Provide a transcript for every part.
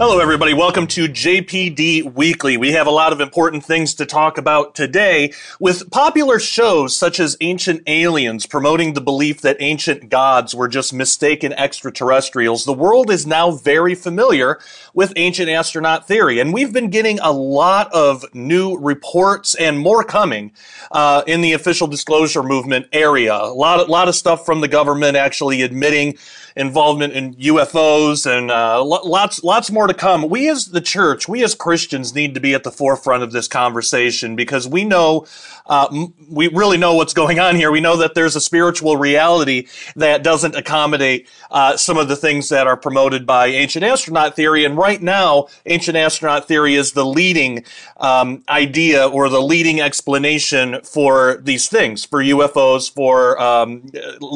Hello, everybody. Welcome to JPD Weekly. We have a lot of important things to talk about today with popular shows such as Ancient Aliens promoting the belief that ancient gods were just mistaken extraterrestrials. The world is now very familiar with ancient astronaut theory, and we've been getting a lot of new reports and more coming uh, in the official disclosure movement area. A lot, of, lot of stuff from the government actually admitting involvement in UFOs and uh, lots, lots more to come. We as the church, we as Christians need to be at the forefront of this conversation because we know, uh, we really know what's going on here. We know that there's a spiritual reality that doesn't accommodate uh, some of the things that are promoted by ancient astronaut theory. And right now, ancient astronaut theory is the leading um, idea or the leading explanation for these things, for UFOs, for um,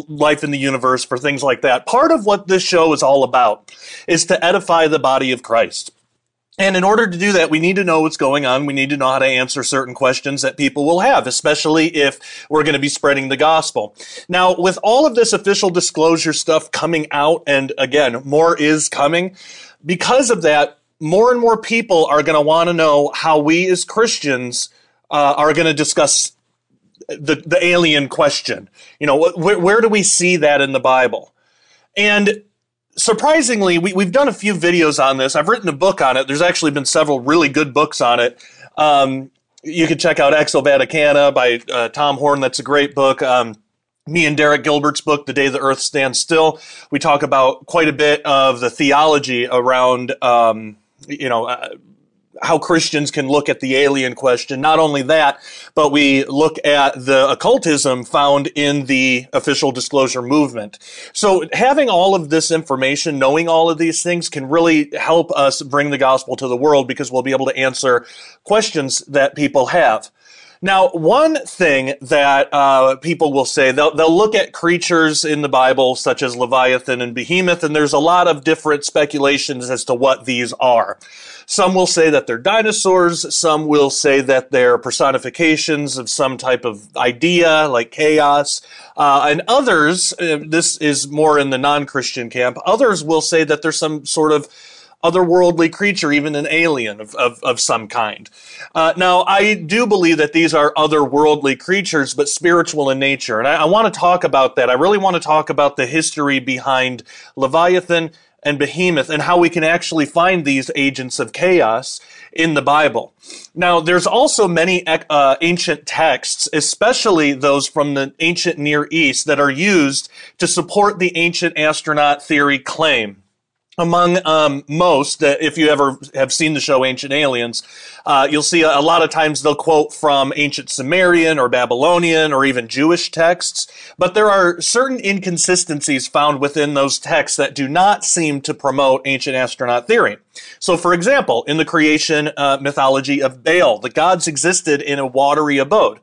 life in the universe, for things like that. Part of what this show is all about is to edify the body of Christ. And in order to do that, we need to know what's going on. We need to know how to answer certain questions that people will have, especially if we're going to be spreading the gospel. Now, with all of this official disclosure stuff coming out, and again, more is coming, because of that, more and more people are going to want to know how we as Christians uh, are going to discuss the, the alien question. You know, wh- where do we see that in the Bible? And surprisingly, we, we've done a few videos on this. I've written a book on it. There's actually been several really good books on it. Um, you can check out Exo Vaticana by uh, Tom Horn. That's a great book. Um, me and Derek Gilbert's book, The Day the Earth Stands Still, we talk about quite a bit of the theology around, um, you know, uh, how Christians can look at the alien question. Not only that, but we look at the occultism found in the official disclosure movement. So having all of this information, knowing all of these things can really help us bring the gospel to the world because we'll be able to answer questions that people have. Now, one thing that uh, people will say, they'll, they'll look at creatures in the Bible, such as Leviathan and Behemoth, and there's a lot of different speculations as to what these are. Some will say that they're dinosaurs. Some will say that they're personifications of some type of idea, like chaos. Uh, and others, uh, this is more in the non-Christian camp, others will say that there's some sort of otherworldly creature, even an alien of, of, of some kind. Uh, now, I do believe that these are otherworldly creatures, but spiritual in nature. And I, I want to talk about that. I really want to talk about the history behind Leviathan and Behemoth and how we can actually find these agents of chaos in the Bible. Now, there's also many uh, ancient texts, especially those from the ancient Near East, that are used to support the ancient astronaut theory claim among um, most that if you ever have seen the show ancient aliens uh, you'll see a, a, lot of times they'll quote from ancient sumerian or babylonian or even jewish texts but there are certain inconsistencies found within those texts that do not seem to promote ancient astronaut theory. So for example in the creation uh, mythology of baal the gods existed in a watery abode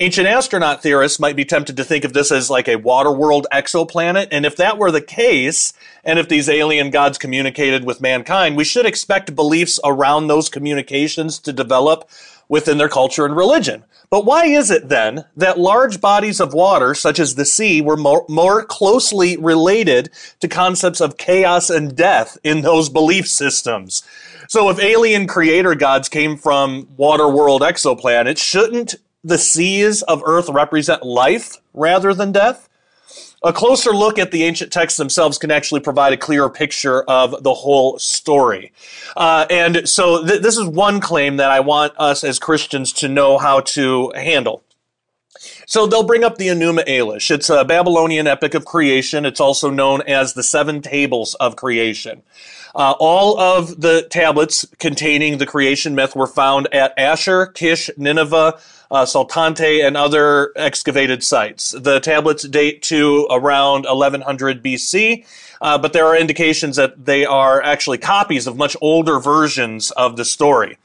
Ancient astronaut theorists might be tempted to think of this as like a water world exoplanet. And if that were the case, and if these alien gods communicated with mankind, we should expect beliefs around those communications to develop within their culture and religion. But why is it then that large bodies of water, such as the sea, were more, more, closely related to concepts of chaos and death in those belief systems? So if alien creator gods came from water world exoplanets, shouldn't the seas of Earth represent life rather than death? A closer look at the ancient texts themselves can actually provide a clearer picture of the whole story. Uh, and so th- this is one claim that I want us as Christians to know how to handle. So they'll bring up the Enuma Elish. It's a Babylonian epic of creation. It's also known as the Seven Tables of Creation. Uh, all of the tablets containing the creation myth were found at Ashur, Kish, Nineveh, uh, Saltante, and other excavated sites. The tablets date to around 1100 BC, uh, but there are indications that they are actually copies of much older versions of the story.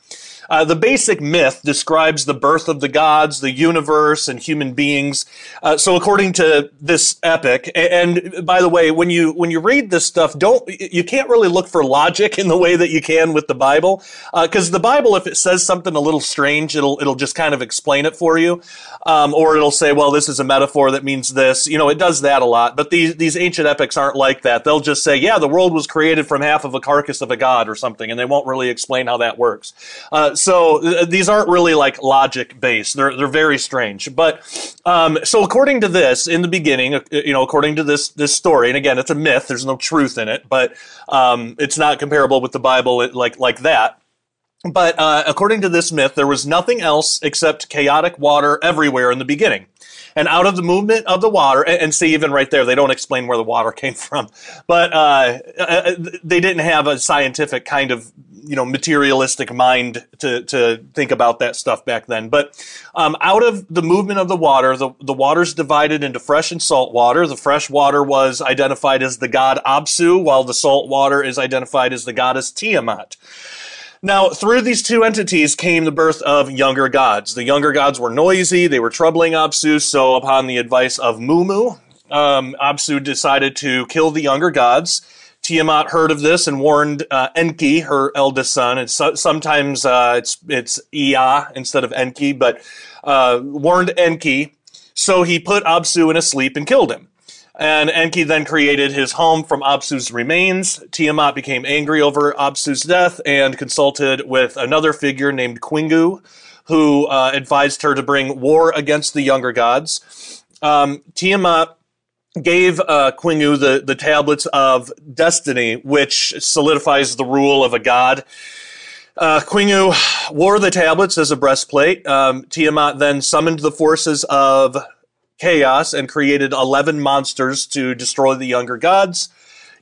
Uh, the basic myth describes the birth of the gods, the universe, and human beings. Uh, so, according to this epic, and by the way, when you when you read this stuff, don't you can't really look for logic in the way that you can with the Bible, because uh, the Bible, if it says something a little strange, it'll it'll just kind of explain it for you, um, or it'll say, well, this is a metaphor that means this. You know, it does that a lot. But these these ancient epics aren't like that. They'll just say, yeah, the world was created from half of a carcass of a god or something, and they won't really explain how that works. Uh, so th- these aren't really like logic based. They're they're very strange. But um, so according to this, in the beginning, uh, you know, according to this this story, and again, it's a myth. There's no truth in it, but um, it's not comparable with the Bible like like that. But uh, according to this myth, there was nothing else except chaotic water everywhere in the beginning and out of the movement of the water, and, see even right there, they don't explain where the water came from, but uh, uh, they didn't have a scientific kind of you know materialistic mind to to think about that stuff back then. But um, out of the movement of the water, the the water's divided into fresh and salt water. The fresh water was identified as the god Apsu, while the salt water is identified as the goddess Tiamat. Now, through these two entities came the birth of younger gods. The younger gods were noisy, they were troubling Apsu, so upon the advice of Mummu, um, Apsu decided to kill the younger gods. Tiamat heard of this and warned uh, Enki, her eldest son. And so, sometimes uh, it's it's Ea instead of Enki, but uh, warned Enki. So he put Absu in a sleep and killed him. And Enki then created his home from Absu's remains. Tiamat became angry over Absu's death and consulted with another figure named Kingu, who uh, advised her to bring war against the younger gods. Um, Tiamat gave uh, Kingu the, the tablets of destiny, which solidifies the rule of a god. Uh, Kingu wore the tablets as a breastplate. Um, Tiamat then summoned the forces of chaos and created 11 monsters to destroy the younger gods.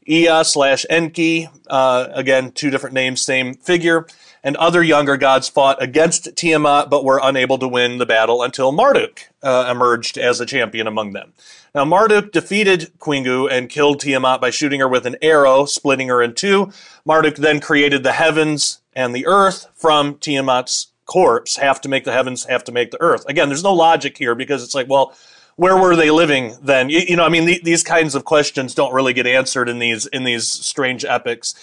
Ea slash Enki, uh, again, two different names, same figure, and other younger gods fought against Tiamat but were unable to win the battle until Marduk uh, emerged as a champion among them. Now, Marduk defeated Kingu and killed Tiamat by shooting her with an arrow, splitting her in two. Marduk then created the heavens and the earth from Tiamat's corpse. Have to make the heavens, have to make the earth. Again, there's no logic here because it's like, well, where were they living then? You, you know, I mean, the, these kinds of questions don't really get answered in these in these strange epics,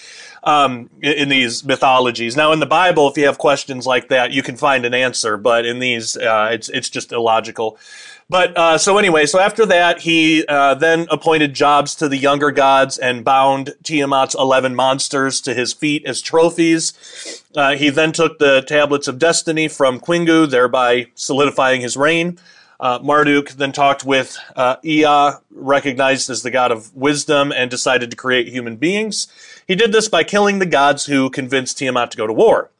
um, in, these mythologies. Now, in the Bible, if you have questions like that, you can find an answer, but in these, uh, it's it's just illogical. But uh, so anyway, so after that, he uh, then appointed jobs to the younger gods and bound Tiamat's eleven monsters to his feet as trophies. Uh, he then took the tablets of destiny from Kingu, thereby solidifying his reign. Uh, Marduk then talked with uh, Ea, recognized as the god of wisdom, and decided to create human beings. He did this by killing the gods who convinced Tiamat to go to war.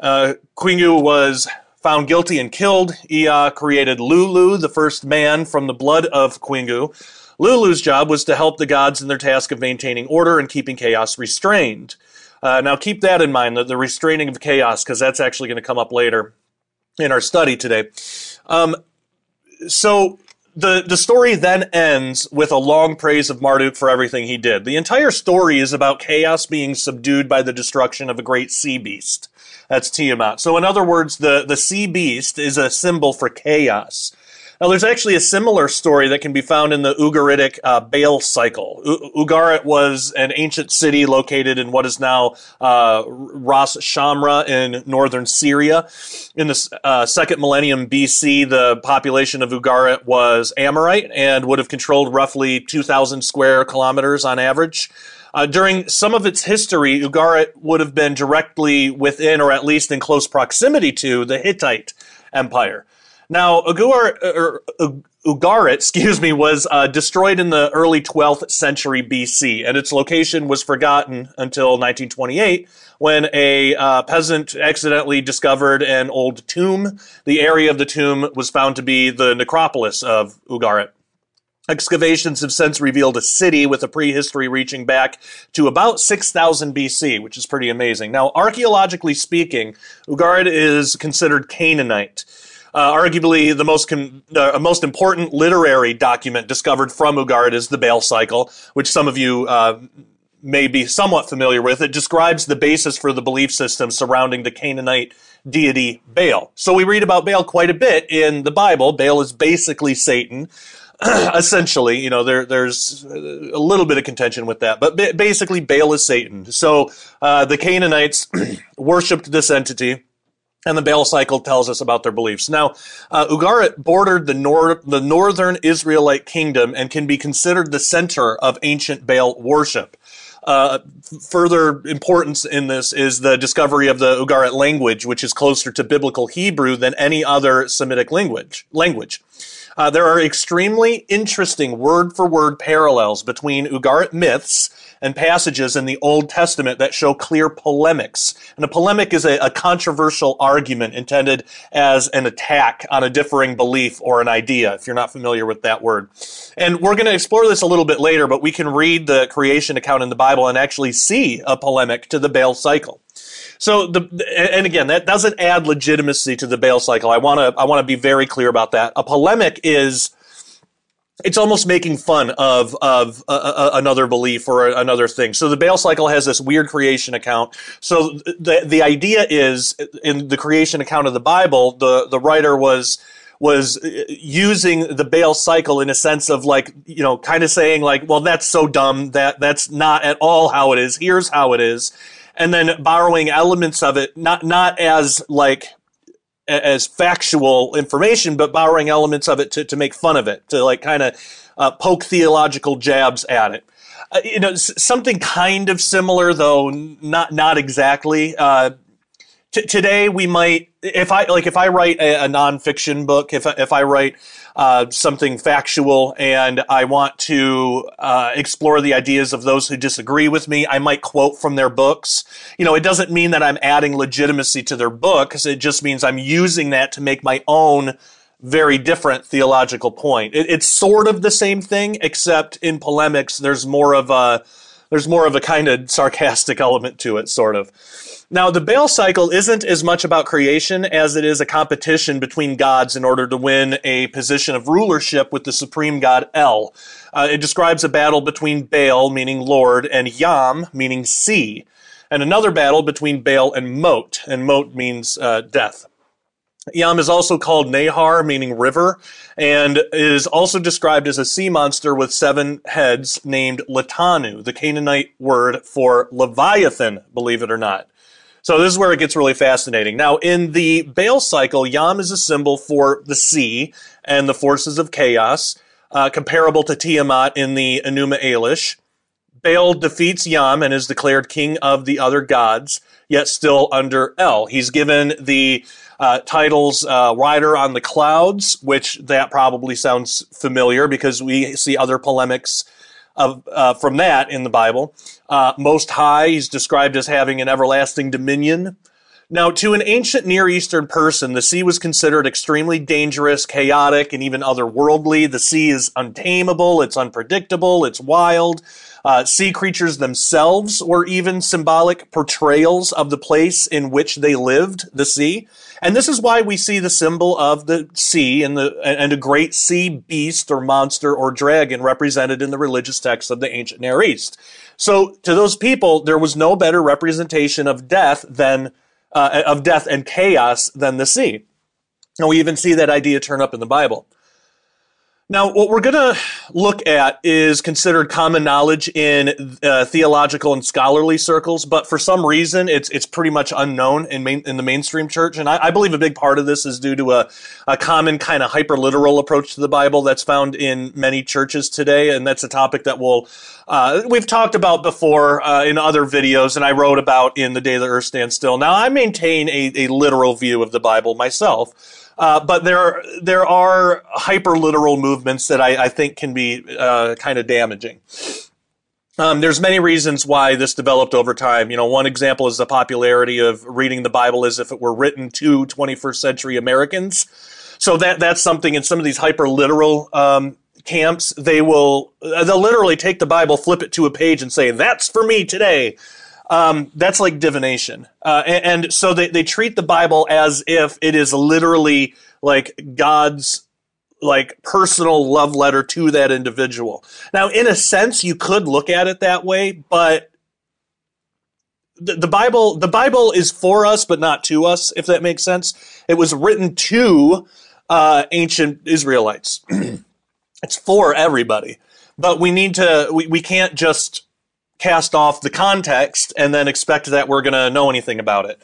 Uh, Kingu was found guilty and killed. Ea created Lulu, the first man from the blood of Kingu. Lulu's job was to help the gods in their task of maintaining order and keeping chaos restrained. Uh, now, keep that in mind, the, the restraining of chaos, because that's actually going to come up later in our study today. Um, so the the story then ends with a long praise of Marduk for everything he did. The entire story is about chaos being subdued by the destruction of a great sea beast. That's Tiamat. So in other words, the the sea beast is a symbol for chaos. Now, there's actually a similar story that can be found in the Ugaritic uh, Baal cycle. U- Ugarit was an ancient city located in what is now uh, Ras Shamra in northern Syria. In the uh, second millennium BC, the population of Ugarit was Amorite and would have controlled roughly 2,000 square kilometers on average. Uh, during some of its history, Ugarit would have been directly within, or at least in close proximity to, the Hittite Empire. Now, Ugarit, er, Ugarit, excuse me, was uh, destroyed in the early 12th century BC, and its location was forgotten until 1928 when a uh, peasant accidentally discovered an old tomb. The area of the tomb was found to be the necropolis of Ugarit. Excavations have since revealed a city with a prehistory reaching back to about 6000 BC, which is pretty amazing. Now, archaeologically speaking, Ugarit is considered Canaanite. Uh, arguably, the most com- uh, most important literary document discovered from Ugarit is the Baal Cycle, which some of you uh, may be somewhat familiar with. It describes the basis for the belief system surrounding the Canaanite deity Baal. So we read about Baal quite a bit in the Bible. Baal is basically Satan. essentially, you know, there, there's a little bit of contention with that, but basically, Baal is Satan. So uh, the Canaanites worshipped this entity, and the Baal cycle tells us about their beliefs. Now, uh, Ugarit bordered the, nor- the northern Israelite kingdom and can be considered the center of ancient Baal worship. Uh, further importance in this is the discovery of the Ugarit language, which is closer to biblical Hebrew than any other Semitic language. Language. Uh, there are extremely interesting word for word parallels between Ugarit myths and passages in the Old Testament that show clear polemics. And a polemic is a, a, controversial argument intended as an attack on a differing belief or an idea, if you're not familiar with that word. And we're going to explore this a little bit later, but we can read the creation account in the Bible and actually see a polemic to the Baal cycle. So the and again that doesn't add legitimacy to the Baal cycle. I want to I want to be very clear about that. A polemic is it's almost making fun of of uh, uh, another belief or another thing. So the Baal cycle has this weird creation account. So the the idea is in the creation account of the Bible, the the writer was was using the Baal cycle in a sense of like, you know, kind of saying like, well, that's so dumb that that's not at all how it is. Here's how it is and then borrowing elements of it, not not as like as factual information, but borrowing elements of it to, to make fun of it, to like kind of uh, poke theological jabs at it. Uh, you know, something kind of similar, though not not exactly. Uh, today, we might, if I like, if I write a, a nonfiction book, if if I write uh, something factual and I want to uh, explore the ideas of those who disagree with me, I might quote from their books. You know, it doesn't mean that I'm adding legitimacy to their book, it just means I'm using that to make my own very different theological point. It, it's sort of the same thing, except in polemics, there's more of a there's more of a kind of sarcastic element to it, sort of. Now, the Baal cycle isn't as much about creation as it is a competition between gods in order to win a position of rulership with the supreme god El. Uh, it describes a battle between Baal, meaning Lord, and Yam, meaning sea, and another battle between Baal and Mot, and Mot means uh, death. Yam is also called Nahar, meaning river, and is also described as a sea monster with seven heads named Latanu, the Canaanite word for Leviathan, believe it or not. So this is where it gets really fascinating. Now, in the Baal cycle, Yam is a symbol for the sea and the forces of chaos, uh, comparable to Tiamat in the Enuma Elish. Baal defeats Yam and is declared king of the other gods, yet still under El. He's given the uh, titles uh, Rider on the Clouds, which that probably sounds familiar because we see other polemics of, uh, from that in the Bible. Uh, Most High, he's described as having an everlasting dominion. Now, to an ancient Near Eastern person, the sea was considered extremely dangerous, chaotic, and even otherworldly. The sea is untamable, it's unpredictable, it's wild. Uh, sea creatures themselves were even symbolic portrayals of the place in which they lived, the sea. And this is why we see the symbol of the sea and the and a great sea beast or monster or dragon represented in the religious texts of the ancient Near East. So to those people, there was no better representation of death than uh, of death and chaos than the sea. And we even see that idea turn up in the Bible. Now, what we're going to look at is considered common knowledge in uh, theological and scholarly circles, but for some reason, it's it's pretty much unknown in main, in the mainstream church. And I, I, believe a big part of this is due to a, a common kind of hyper literal approach to the Bible that's found in many churches today, and that's a topic that we'll uh, we've talked about before uh, in other videos, and I wrote about in the day the Earth stands still. Now, I maintain a, a literal view of the Bible myself. Uh, but there there are hyper literal movements that I, I think can be uh, kind of damaging. Um, there's many reasons why this developed over time. You know, one example is the popularity of reading the Bible as if it were written to 21st century Americans. So that that's something in some of these hyper literal um, camps. They will they'll literally take the Bible, flip it to a page, and say, "That's for me today." um, that's like divination. Uh, and, and, so they, they treat the Bible as if it is literally like God's like personal love letter to that individual. Now, in a sense, you could look at it that way, but the, the Bible, the Bible is for us, but not to us, if that makes sense. It was written to uh, ancient Israelites. it's for everybody, but we need to. We, we can't just cast off the context and then expect that we're going to know anything about it.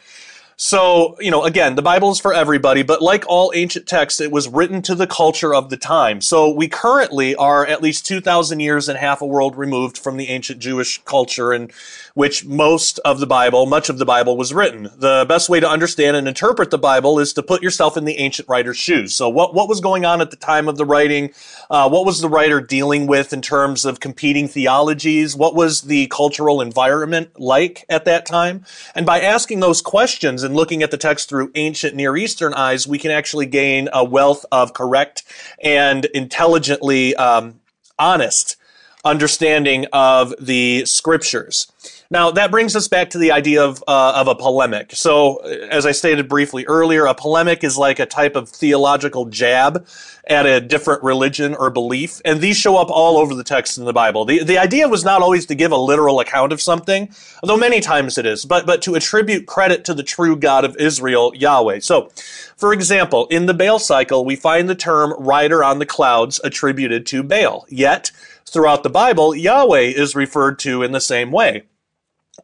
So, you know, again, the Bible is for everybody, but like all ancient texts, it was written to the culture of the time. So we currently are at least 2,000 years and half a world removed from the ancient Jewish culture in which most of the Bible, much of the Bible was written. The best way to understand and interpret the Bible is to put yourself in the ancient writer's shoes. So what, what was going on at the time of the writing? Uh, what was the writer dealing with in terms of competing theologies? What was the cultural environment like at that time? And by asking those questions, and looking at the text through ancient Near Eastern eyes, we can actually gain a wealth of correct and intelligently um, honest understanding of the scriptures. Now, that brings us back to the idea of, uh, of a polemic. So, as I stated briefly earlier, a polemic is like a type of theological jab at a different religion or belief, and these show up all over the text in the Bible. The, the idea was not always to give a literal account of something, although many times it is, but, but to attribute credit to the true God of Israel, Yahweh. So, for example, in the Baal cycle, we find the term rider on the clouds attributed to Baal. Yet, throughout the Bible, Yahweh is referred to in the same way.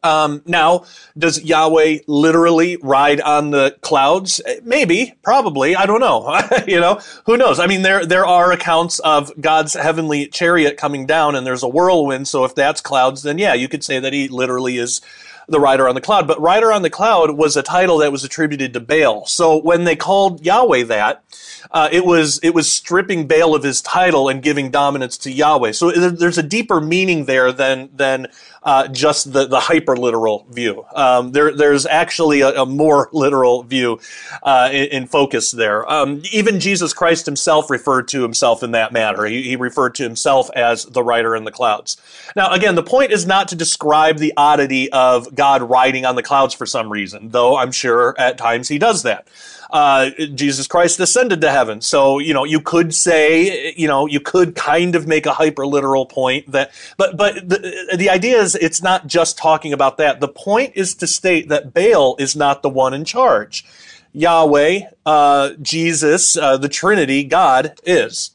Um, now, does Yahweh literally ride on the clouds? Maybe, probably. I don't know. you know, who knows? I mean, there there are accounts of God's heavenly chariot coming down, and there's a whirlwind. So if that's clouds, then yeah, you could say that he literally is the rider on the cloud. But rider on the cloud was a title that was attributed to Baal. So when they called Yahweh that, uh, it was it was stripping Baal of his title and giving dominance to Yahweh. So there's a deeper meaning there than than uh, just the, the hyper literal view. Um, there, there's actually a, a more literal view uh, in, in, focus there. Um, even Jesus Christ himself referred to himself in that matter. He, he referred to himself as the rider in the clouds. Now, again, the point is not to describe the oddity of God riding on the clouds for some reason, though I'm sure at times he does that uh, Jesus Christ ascended to heaven. So, you know, you could say, you know, you could kind of make a hyper literal point that, but, but the, the idea is it's not just talking about that. The point is to state that Baal is not the one in charge. Yahweh, uh, Jesus, uh, the Trinity, God is.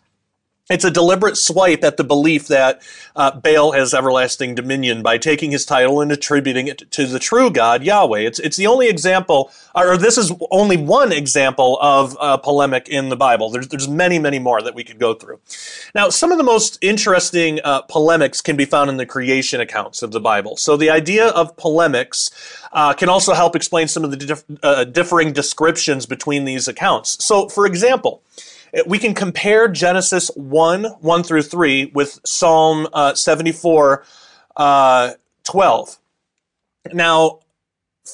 It's a deliberate swipe at the belief that uh, Baal has everlasting dominion by taking his title and attributing it to the true God, Yahweh. It's, it's the only example, or this is only one example of uh, polemic in the Bible. There's, there's many, many more that we could go through. Now, some of the most interesting uh, polemics can be found in the creation accounts of the Bible. So the idea of polemics uh, can also help explain some of the dif- uh, differing descriptions between these accounts. So, for example, we can compare Genesis 1, 1 through 3 with Psalm uh, 74, uh, 12. Now,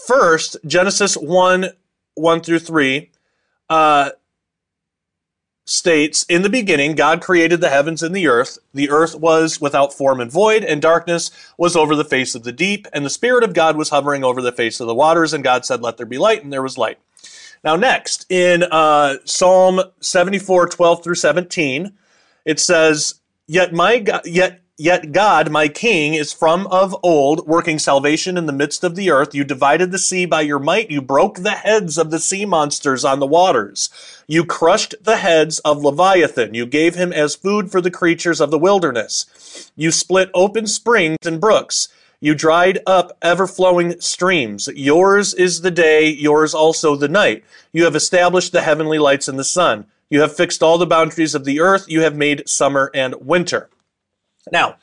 first, Genesis 1, 1 through 3 uh, states, In the beginning, God created the heavens and the earth. The earth was without form and void, and darkness was over the face of the deep, and the Spirit of God was hovering over the face of the waters, and God said, Let there be light, and there was light. Now, next, in uh, Psalm 74, 12 through 17, it says, Yet my God, yet Yet God, my King, is from of old, working salvation in the midst of the earth. You divided the sea by your might. You broke the heads of the sea monsters on the waters. You crushed the heads of Leviathan. You gave him as food for the creatures of the wilderness. You split open springs and brooks. You dried up ever flowing streams. Yours is the day, yours also the night. You have established the heavenly lights and the sun. You have fixed all the boundaries of the earth. You have made summer and winter. Now,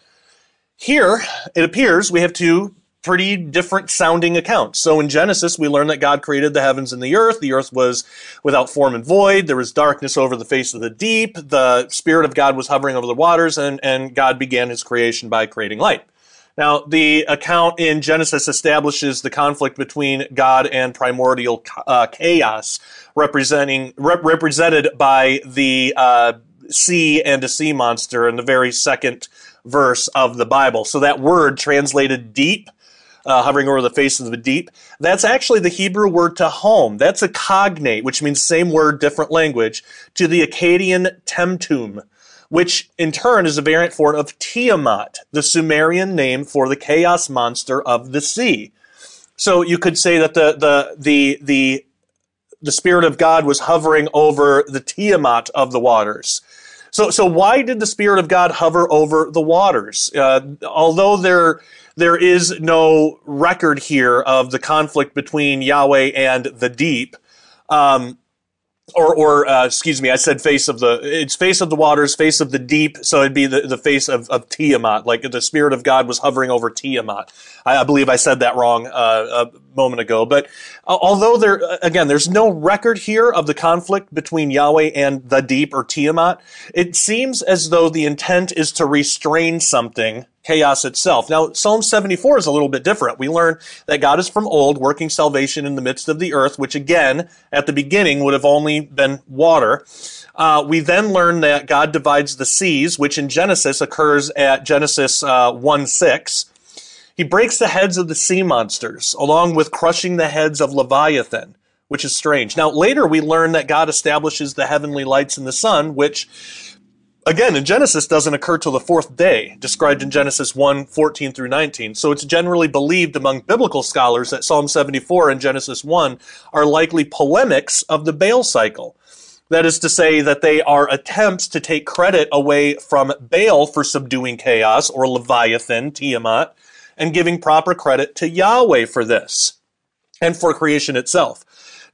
here it appears we have two pretty different sounding accounts. So in Genesis, we learn that God created the heavens and the earth. The earth was without form and void. There was darkness over the face of the deep. The Spirit of God was hovering over the waters, and, and God began his creation by creating light. Now, the account in Genesis establishes the conflict between God and primordial uh, chaos, representing rep- represented by the uh, sea and a sea monster in the very second verse of the Bible. So that word translated deep uh, hovering over the face of the deep. That's actually the Hebrew word tehom. That's a cognate, which means same word, different language, to the Akkadian temtum, which in turn is a variant form of Tiamat, the Sumerian name for the chaos monster of the sea. So you could say that the the the the the spirit of God was hovering over the Tiamat of the waters. So, so why did the Spirit of God hover over the waters? Uh, although there, there is no record here of the conflict between Yahweh and the deep, um, or, or uh, excuse me, I said face of the, it's face of the waters, face of the deep, so it'd be the, the face of, of Tiamat, like the Spirit of God was hovering over Tiamat. I, I believe I said that wrong uh, a moment ago. But uh, although there, uh, again, there's no record here of the conflict between Yahweh and the deep or Tiamat, it seems as though the intent is to restrain something chaos itself. Now, Psalm 74 is a little bit different. We learn that God is from old, working salvation in the midst of the earth, which again, at the beginning would have only been water. Uh, we then learn that God divides the seas, which in Genesis occurs at Genesis uh, 1 6. He breaks the heads of the sea monsters, along with crushing the heads of Leviathan, which is strange. Now, later we learn that God establishes the heavenly lights in the sun, which again in genesis doesn't occur till the fourth day described in genesis 1 14 through 19 so it's generally believed among biblical scholars that psalm 74 and genesis 1 are likely polemics of the baal cycle. That is to say that they are attempts to take credit away from baal for subduing chaos or leviathan tiamat and giving proper credit to yahweh for this and for creation itself.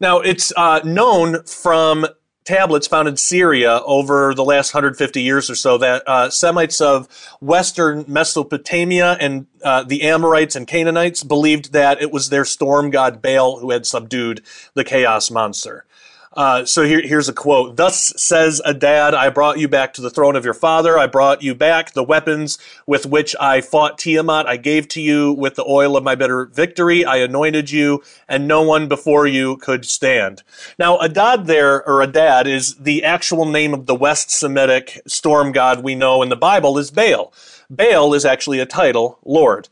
Now it's uh, known from tablets found in Syria over the last 150 years or so that uh, Semites of western Mesopotamia and uh, the Amorites and Canaanites believed that it was their storm god Baal who had subdued the chaos monster. Uh, so here, here's a quote. Thus says Adad, I brought you back to the throne of your father. I brought you back the weapons with which I fought Tiamat. I gave to you with the oil of my bitter victory. I anointed you, and no one before you could stand. Now, Adad there, or Adad, is the actual name of the West Semitic storm god we know in the Bible is Baal. Baal is actually a title, Lord.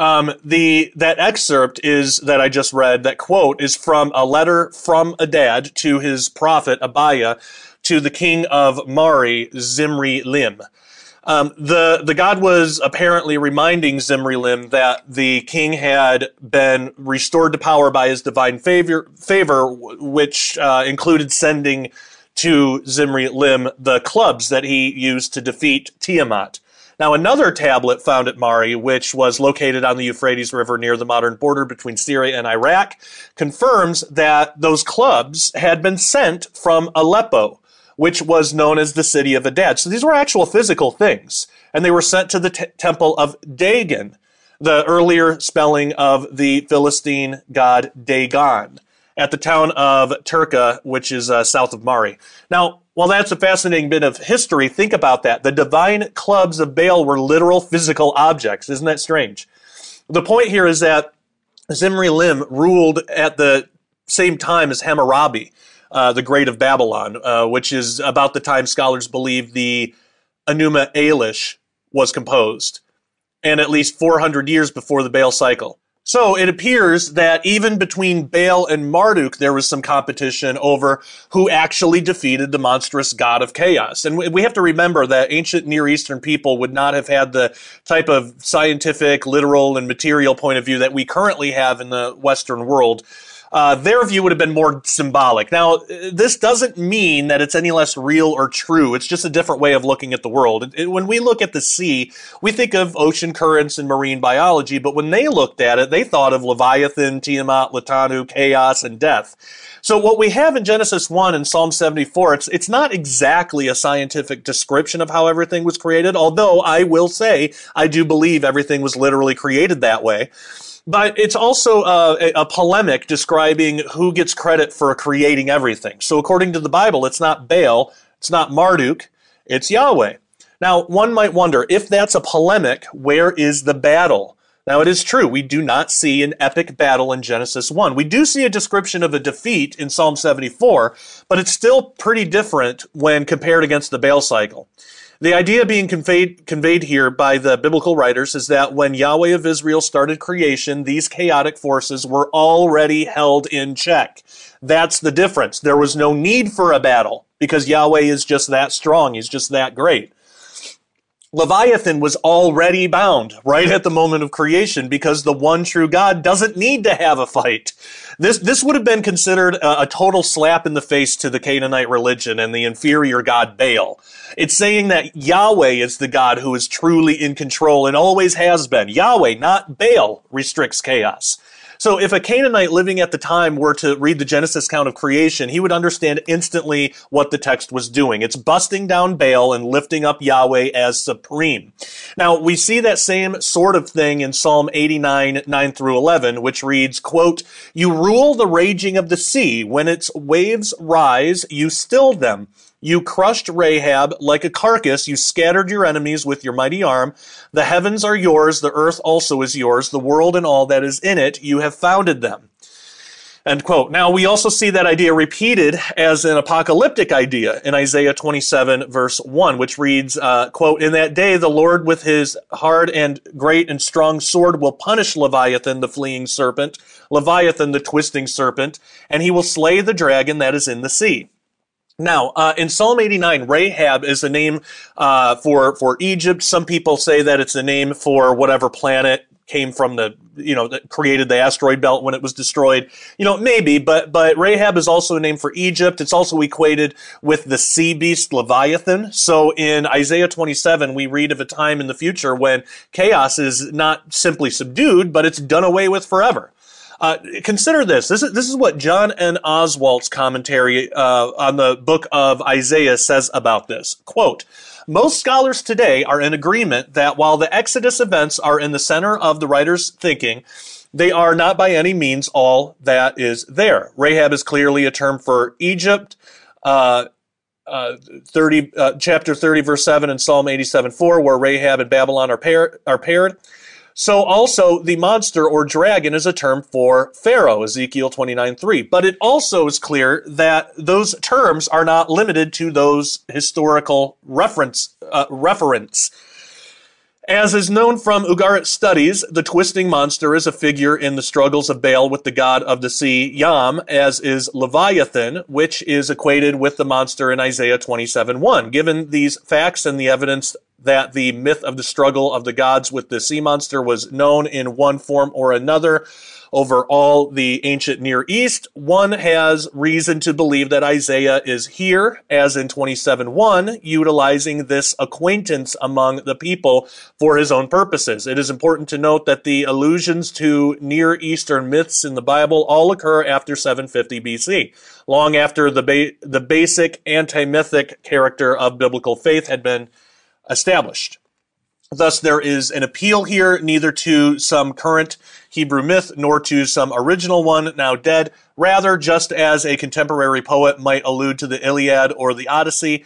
Um, the that excerpt is that I just read. That quote is from a letter from Adad to his prophet Abiah to the king of Mari, Zimri Lim. Um, the the god was apparently reminding Zimri Lim that the king had been restored to power by his divine favor, favor which uh, included sending to Zimri Lim the clubs that he used to defeat Tiamat. Now, another tablet found at Mari, which was located on the Euphrates River near the modern border between Syria and Iraq, confirms that those clubs had been sent from Aleppo, which was known as the city of Adad. So these were actual physical things, and they were sent to the t- temple of Dagan, the earlier spelling of the Philistine god Dagon at the town of Terqa, which is uh, south of Mari. Now, while that's a fascinating bit of history, think about that. The divine clubs of Baal were literal physical objects. Isn't that strange? The point here is that Zimri Lim ruled at the same time as Hammurabi, uh, the Great of Babylon, uh, which is about the time scholars believe the Enuma Elish was composed, and at least 400 years before the Baal cycle. So it appears that even between Baal and Marduk, there was some competition over who actually defeated the monstrous god of chaos. And we have to remember that ancient Near Eastern people would not have had the type of scientific, literal, and material point of view that we currently have in the Western world uh, their view would have been more symbolic. Now, this doesn't mean that it's any less real or true. It's just a different way of looking at the world. It, it, when we look at the sea, we think of ocean currents and marine biology, but when they looked at it, they thought of Leviathan, Tiamat, Latanu, chaos, and death. So what we have in Genesis 1 and Psalm 74, it's, it's not exactly a scientific description of how everything was created, although I will say I do believe everything was literally created that way. But it's also uh, a, a, polemic describing who gets credit for creating everything. So according to the Bible, it's not Baal, it's not Marduk, it's Yahweh. Now, one might wonder if that's a polemic, where is the battle? Now, it is true, we do not see an epic battle in Genesis 1. We do see a description of a defeat in Psalm 74, but it's still pretty different when compared against the Baal cycle. The idea being conveyed, conveyed here by the biblical writers is that when Yahweh of Israel started creation, these chaotic forces were already held in check. That's the difference. There was no need for a battle because Yahweh is just that strong. He's just that great. Leviathan was already bound right at the moment of creation because the one true God doesn't need to have a fight. This, this would have been considered a, a, total slap in the face to the Canaanite religion and the inferior God Baal. It's saying that Yahweh is the God who is truly in control and always has been. Yahweh, not Baal, restricts chaos. So if a Canaanite living at the time were to read the Genesis account of creation, he would understand instantly what the text was doing. It's busting down Baal and lifting up Yahweh as supreme. Now, we see that same sort of thing in Psalm 89, 9 through 11, which reads, quote, You rule the raging of the sea. When its waves rise, you still them. You crushed Rahab like a carcass. You scattered your enemies with your mighty arm. The heavens are yours. The earth also is yours. The world and all that is in it. You have founded them. End quote. Now we also see that idea repeated as an apocalyptic idea in Isaiah 27 verse 1, which reads, uh, quote, In that day the Lord with his hard and great and strong sword will punish Leviathan, the fleeing serpent, Leviathan, the twisting serpent, and he will slay the dragon that is in the sea. Now, uh, in Psalm 89, Rahab is a name uh, for for Egypt. Some people say that it's a name for whatever planet came from the you know that created the asteroid belt when it was destroyed. You know, maybe, but but Rahab is also a name for Egypt. It's also equated with the sea beast Leviathan. So in Isaiah 27, we read of a time in the future when chaos is not simply subdued, but it's done away with forever. Uh, consider this. This is, this is what John N. Oswalt's commentary uh, on the book of Isaiah says about this. Quote, most scholars today are in agreement that while the Exodus events are in the center of the writer's thinking, they are not by any means all that is there. Rahab is clearly a term for Egypt. Uh, uh, 30, uh, chapter 30, verse 7 and Psalm 87, 4, where Rahab and Babylon are, are paired. So also the monster or dragon is a term for Pharaoh, Ezekiel 29 3. But it also is clear that those terms are not limited to those historical reference, uh, reference. As is known from Ugarit studies, the twisting monster is a figure in the struggles of Baal with the god of the sea, Yam, as is Leviathan, which is equated with the monster in Isaiah 27 1. Given these facts and the evidence that the myth of the struggle of the gods with the sea monster was known in one form or another over all the ancient Near East. One has reason to believe that Isaiah is here, as in 27.1, utilizing this acquaintance among the people for his own purposes. It is important to note that the allusions to Near Eastern myths in the Bible all occur after 750 BC, long after the, ba- the basic anti-mythic character of biblical faith had been established. Thus, there is an appeal here neither to some current Hebrew myth nor to some original one now dead, rather, just as a contemporary poet might allude to the Iliad or the Odyssey,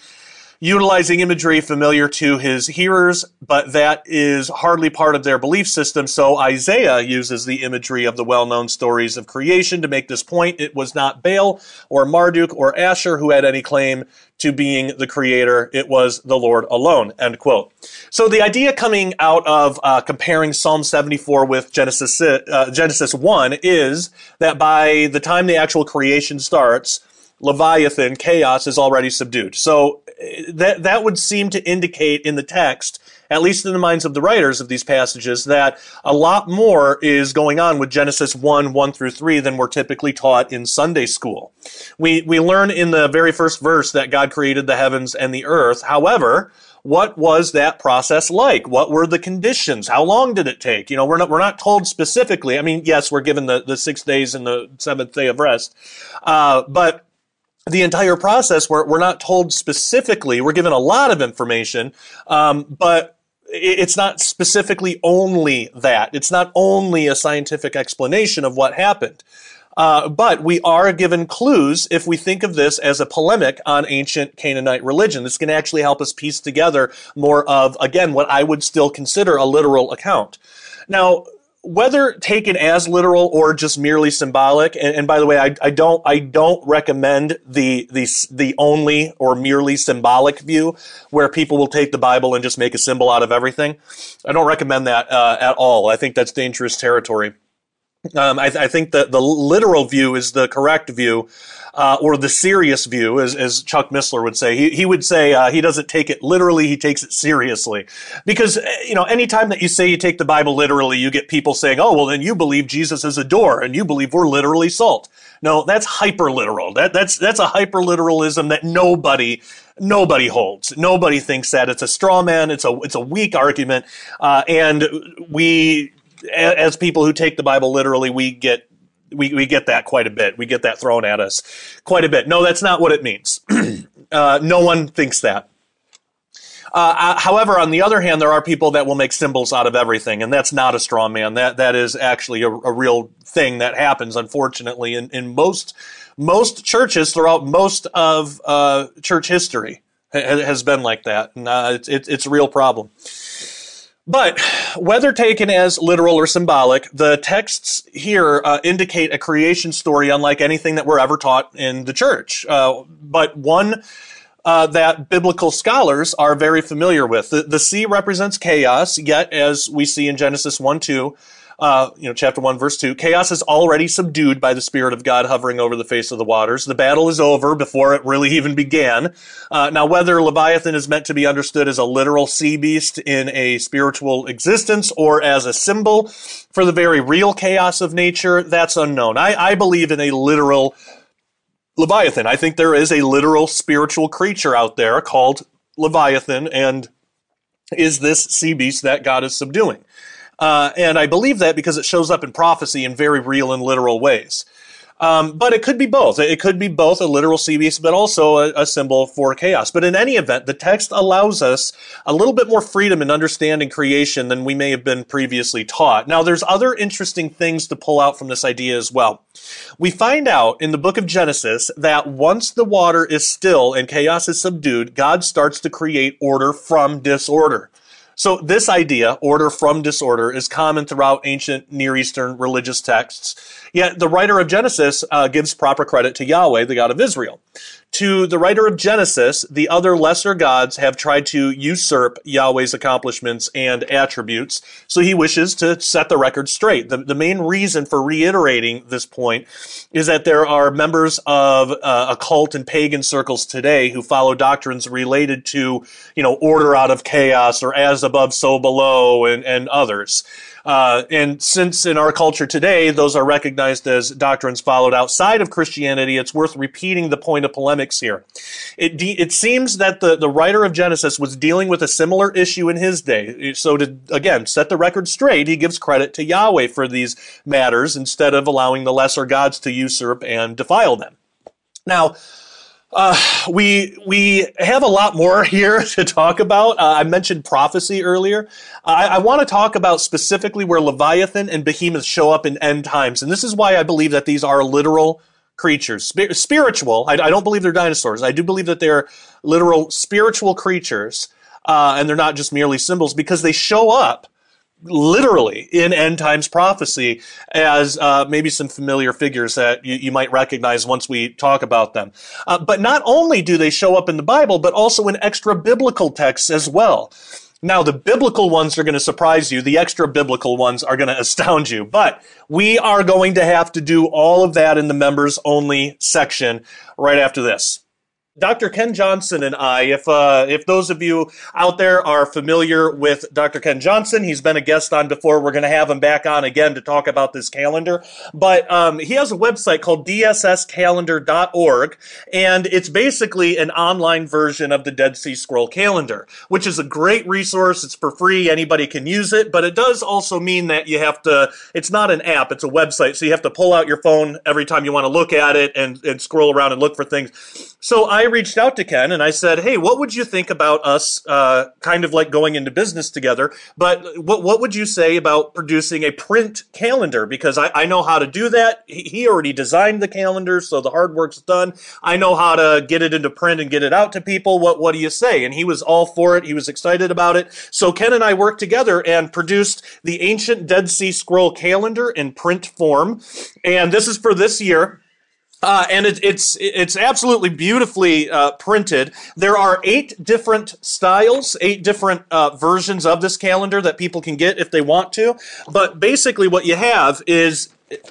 utilizing imagery familiar to his hearers, but that is hardly part of their belief system. So Isaiah uses the imagery of the well known stories of creation to make this point. It was not Baal or Marduk or Asher who had any claim to being the creator. It was the Lord alone. End quote. So the idea coming out of uh, comparing Psalm 74 with Genesis, uh, Genesis 1 is that by the time the actual creation starts, Leviathan, chaos, is already subdued. So that that would seem to indicate in the text, at least in the minds of the writers of these passages, that a lot more is going on with Genesis 1, 1 through 3 than we're typically taught in Sunday school. We, we learn in the very first verse that God created the heavens and the earth. However, what was that process like? What were the conditions? How long did it take? You know, we're not, we're not told specifically. I mean, yes, we're given the, the six days and the seventh day of rest. Uh, but the entire process we're, we're not told specifically we're given a lot of information um, but it's not specifically only that it's not only a scientific explanation of what happened uh, but we are given clues if we think of this as a polemic on ancient Canaanite religion. This can actually help us piece together more of, again, what I would still consider a literal account. Now, whether taken as literal or just merely symbolic, and, and by the way, I, I, don't I don't recommend the the the only or merely symbolic view where people will take the Bible and just make a symbol out of everything. I don't recommend that uh, at all. I think that's dangerous territory. Um, I, I, think that the literal view is the correct view, uh, or the serious view, as, as, Chuck Missler would say. He, he would say uh, he doesn't take it literally; he takes it seriously. Because eh, you know, anytime that you say you take the Bible literally, you get people saying, "Oh, well, then you believe Jesus is a door, and you believe we're literally salt." No, that's hyper literal. That that's that's a hyper literalism that nobody nobody holds. Nobody thinks that it's a straw man. It's a it's a weak argument, uh, and we as people who take the Bible literally, we get we, we get that quite a bit. We get that thrown at us quite a bit. No, that's not what it means. uh, no one thinks that. Uh, uh, however, on the other hand, there are people that will make symbols out of everything, and that's not a straw man. That that is actually a, a real thing that happens, unfortunately, in, in most most churches throughout most of uh, church history has been like that, and uh, it's, it's a real problem. But whether taken as literal or symbolic, the texts here uh, indicate a creation story unlike anything that we're ever taught in the church. Uh, but one uh, that biblical scholars are very familiar with. The, the sea represents chaos, yet, as we see in Genesis 1 2, uh, you know, chapter 1, verse 2, chaos is already subdued by the Spirit of God hovering over the face of the waters. The battle is over before it really even began. Uh, now, whether Leviathan is meant to be understood as a literal sea beast in a spiritual existence or as a symbol for the very real chaos of nature, that's unknown. I, I believe in a literal Leviathan. I think there is a literal spiritual creature out there called Leviathan and is this sea beast that God is subduing. Uh, and I believe that because it shows up in prophecy in very real and literal ways. Um, but it could be both. It could be both a literal sea beast, but also a, a, symbol for chaos. But in any event, the text allows us a little bit more freedom in understanding creation than we may have been previously taught. Now, there's other interesting things to pull out from this idea as well. We find out in the book of Genesis that once the water is still and chaos is subdued, God starts to create order from disorder. So this idea, order from disorder, is common throughout ancient Near Eastern religious texts. Yet the writer of Genesis uh, gives proper credit to Yahweh, the God of Israel. To the writer of Genesis, the other lesser gods have tried to usurp Yahweh's accomplishments and attributes, so he wishes to set the record straight. The, the main reason for reiterating this point is that there are members of uh, occult and pagan circles today who follow doctrines related to, you know, order out of chaos or as above, so below, and, and others. Uh, and since in our culture today, those are recognized as doctrines followed outside of Christianity, it's worth repeating the point of polemics here. It, de- it seems that the, the writer of Genesis was dealing with a similar issue in his day. So to, again, set the record straight, he gives credit to Yahweh for these matters instead of allowing the lesser gods to usurp and defile them. Now, uh, we we have a lot more here to talk about. Uh, I mentioned prophecy earlier. I, I want to talk about specifically where Leviathan and Behemoth show up in end times, and this is why I believe that these are literal creatures, Spir- spiritual. I, I, don't believe they're dinosaurs. I do believe that they're literal spiritual creatures, uh, and they're not just merely symbols because they show up literally in end times prophecy as uh, maybe some familiar figures that you, you, might recognize once we talk about them. Uh, but not only do they show up in the Bible, but also in extra biblical texts as well. Now, the biblical ones are going to surprise you. The extra biblical ones are going to astound you. But we are going to have to do all of that in the members only section right after this. Dr. Ken Johnson and I, if uh, if those of you out there are familiar with Dr. Ken Johnson, he's been a guest on before. We're going to have him back on again to talk about this calendar. But um, he has a website called dsscalendar.org, and it's basically an online version of the Dead Sea Scroll calendar, which is a great resource. It's for free; anybody can use it. But it does also mean that you have to. It's not an app; it's a website, so you have to pull out your phone every time you want to look at it and, and scroll around and look for things. So I I reached out to Ken and I said, "Hey, what would you think about us, uh, kind of like going into business together? But what what would you say about producing a print calendar? Because I, I know how to do that. He, already designed the calendar, so the hard work's done. I know how to get it into print and get it out to people. What what do you say?" And he was all for it. He was excited about it. So Ken and I worked together and produced the ancient Dead Sea Scroll calendar in print form, and this is for this year. Uh, and it, it's it's absolutely beautifully uh, printed. There are eight different styles, eight different uh, versions of this calendar that people can get if they want to. But basically, what you have is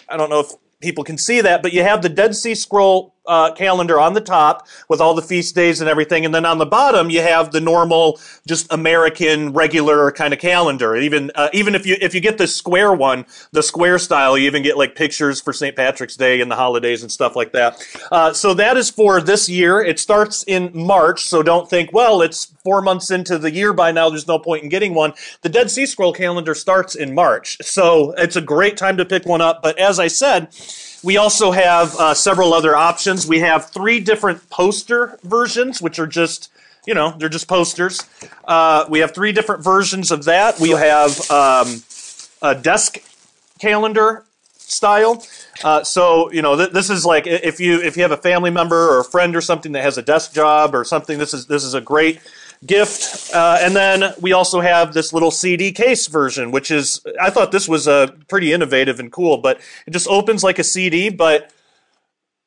I don't know if people can see that, but you have the Dead Sea Scroll uh, calendar on the top with all the feast days and everything, and then on the bottom you have the normal, just American regular kind of calendar. Even uh, even if you if you get the square one, the square style, you even get like pictures for St. Patrick's Day and the holidays and stuff like that. Uh, so that is for this year. It starts in March, so don't think well it's four months into the year by now. There's no point in getting one. The Dead Sea Scroll calendar starts in March, so it's a great time to pick one up. But as I said we also have uh, several other options. We have three different poster versions, which are just, you know, they're just posters. Uh, we have three different versions of that. We have um, a desk calendar style. Uh, so you know th- this is like if you if you have a family member or a friend or something that has a desk job or something. This is this is a great gift. Uh, and then we also have this little CD case version, which is, I thought this was uh, pretty innovative and cool, but it just opens like a CD, but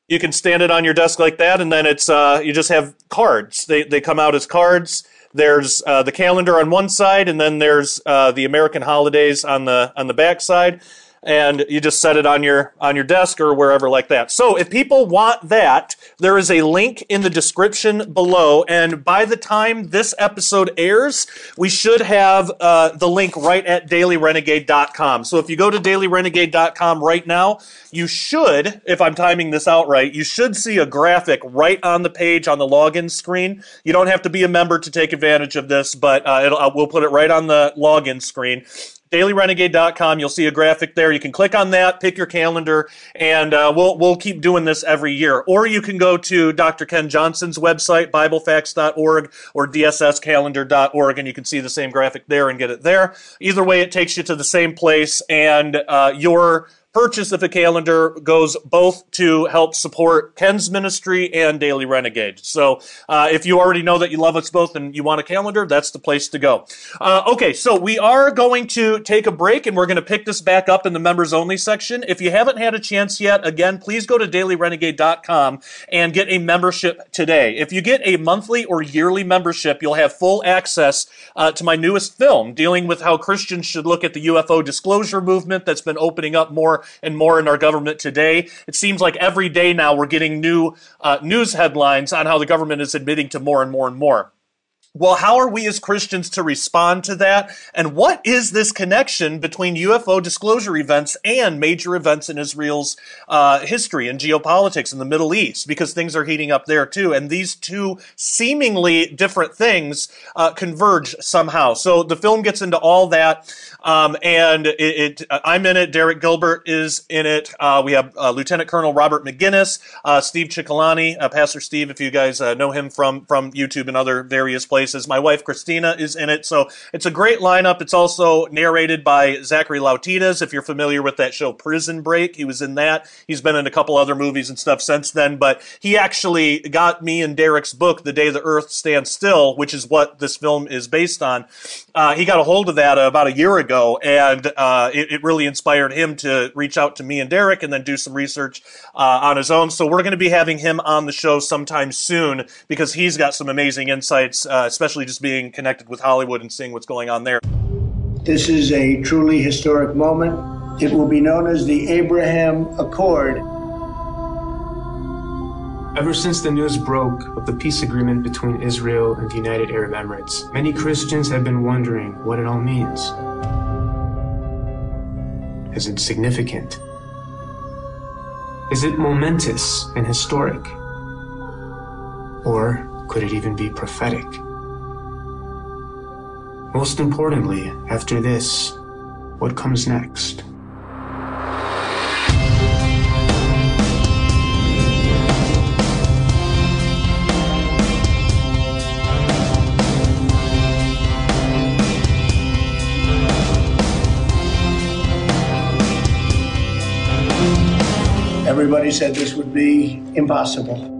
you can stand it on your desk like that, and then it's, uh, you just have cards. They, they come out as cards. There's uh, the calendar on one side, and then there's uh, the American holidays on the on the back side and you just set it on your on your desk or wherever like that. So if people want that, there is a link in the description below, and by the time this episode airs, we should have uh, the link right at dailyrenegade.com. So if you go to dailyrenegade.com right now, you should, if I'm timing this out right, you should see a graphic right on the page on the login screen. You don't have to be a member to take advantage of this, but uh, uh we'll put it right on the login screen dailyrenegade.com. You'll see a graphic there. You can click on that, pick your calendar, and uh, we'll we'll keep doing this every year. Or you can go to Dr. Ken Johnson's website, BibleFacts.org or DSSCalendar.org, and you can see the same graphic there and get it there. Either way, it takes you to the same place, and uh, your purchase of a calendar goes both to help support Ken's ministry and Daily Renegade. So uh, if you already know that you love us both and you want a calendar, that's the place to go. Uh, okay, so we are going to take a break and we're going to pick this back up in the members only section. If you haven't had a chance yet, again, please go to dailyrenegade.com and get a membership today. If you get a monthly or yearly membership, you'll have full access uh, to my newest film dealing with how Christians should look at the UFO disclosure movement that's been opening up more and more in our government today. It seems like every day now we're getting new uh, news headlines on how the government is admitting to more and more and more well, how are we as Christians to respond to that? And what is this connection between UFO disclosure events and major events in Israel's uh, history and geopolitics in the Middle East? Because things are heating up there too. And these two seemingly different things uh, converge somehow. So the film gets into all that. Um, and it, it, I'm in it. Derek Gilbert is in it. Uh, we have uh, Lieutenant Colonel Robert Maginnis, uh, Steve Cioccolanti, uh, Pastor Steve, if you guys know him from, from YouTube and other various places places. My wife Christina is in it, so it's a great lineup. It's also narrated by Zachary Lautitas. If you're familiar with that show Prison Break, he was in that. He's been in a couple other movies and stuff since then, but he actually got me and Derek's book, The Day the Earth Stands Still, which is what this film is based on. Uh, he got a hold of that about a year ago, and uh, it, it, really inspired him to reach out to me and Derek and then do some research uh, on his own. So we're going to be having him on the show sometime soon because he's got some amazing insights, uh, especially just being connected with Hollywood and seeing what's going on there. This is a truly historic moment. It will be known as the Abraham Accord. Ever since the news broke of the peace agreement between Israel and the United Arab Emirates, many Christians have been wondering what it all means. Is it significant? Is it momentous and historic? Or could it even be prophetic? Most importantly, after this, what comes next? Everybody said this would be impossible.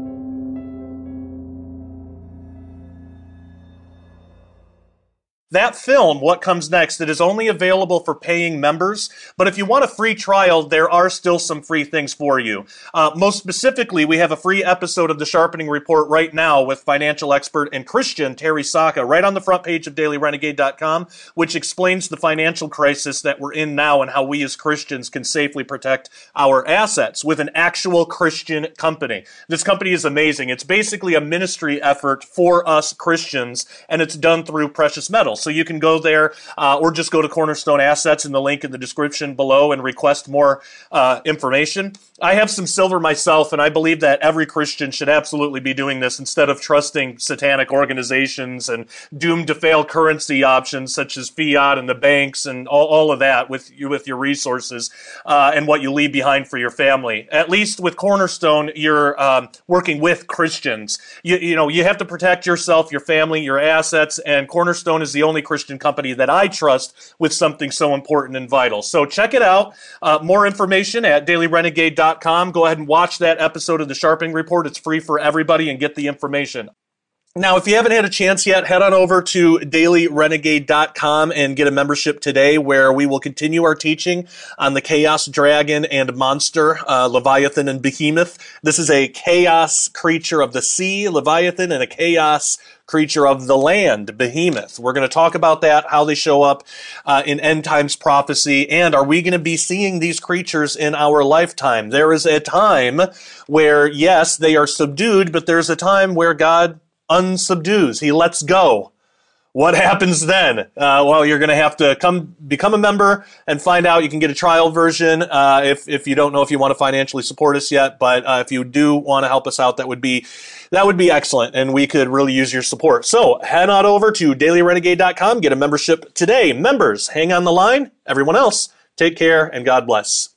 That film, What Comes Next, it is only available for paying members, but if you want a free trial, there are still some free things for you. Uh, most specifically, we have a free episode of the Sharpening Report right now with financial expert and Christian Terry Sacka right on the front page of dailyrenegade.com, which explains the financial crisis that we're in now and how we as Christians can safely protect our assets with an actual Christian company. This company is amazing. It's basically a ministry effort for us Christians, and it's done through precious metals. So you can go there uh, or just go to Cornerstone Assets in the link in the description below and request more uh, information. I have some silver myself, and I believe that every Christian should absolutely be doing this instead of trusting satanic organizations and doomed to fail currency options such as fiat and the banks and all, all of that with you with your resources uh, and what you leave behind for your family. At least with Cornerstone, you're um, working with Christians. You, you know you have to protect yourself, your family, your assets, and Cornerstone is the only Christian company that I trust with something so important and vital. So check it out. Uh, more information at dailyrenegade.com Go ahead and watch that episode of the Sharpening Report. It's free for everybody and get the information. Now, if you haven't had a chance yet, head on over to dailyrenegade.com and get a membership today where we will continue our teaching on the chaos dragon and monster, uh, Leviathan and Behemoth. This is a chaos creature of the sea, Leviathan, and a chaos creature of the land, Behemoth. We're going to talk about that, how they show up uh, in end times prophecy, and are we going to be seeing these creatures in our lifetime? There is a time where, yes, they are subdued, but there's a time where God unsubdues. He lets go. What happens then? Uh, well, you're going to have to come become a member and find out. You can get a trial version uh, if if you don't know if you want to financially support us yet. But uh, if you do want to help us out, that would be that would be excellent, and we could really use your support. So head on over to dailyrenegade.com, get a membership today. Members, hang on the line. Everyone else, take care and God bless.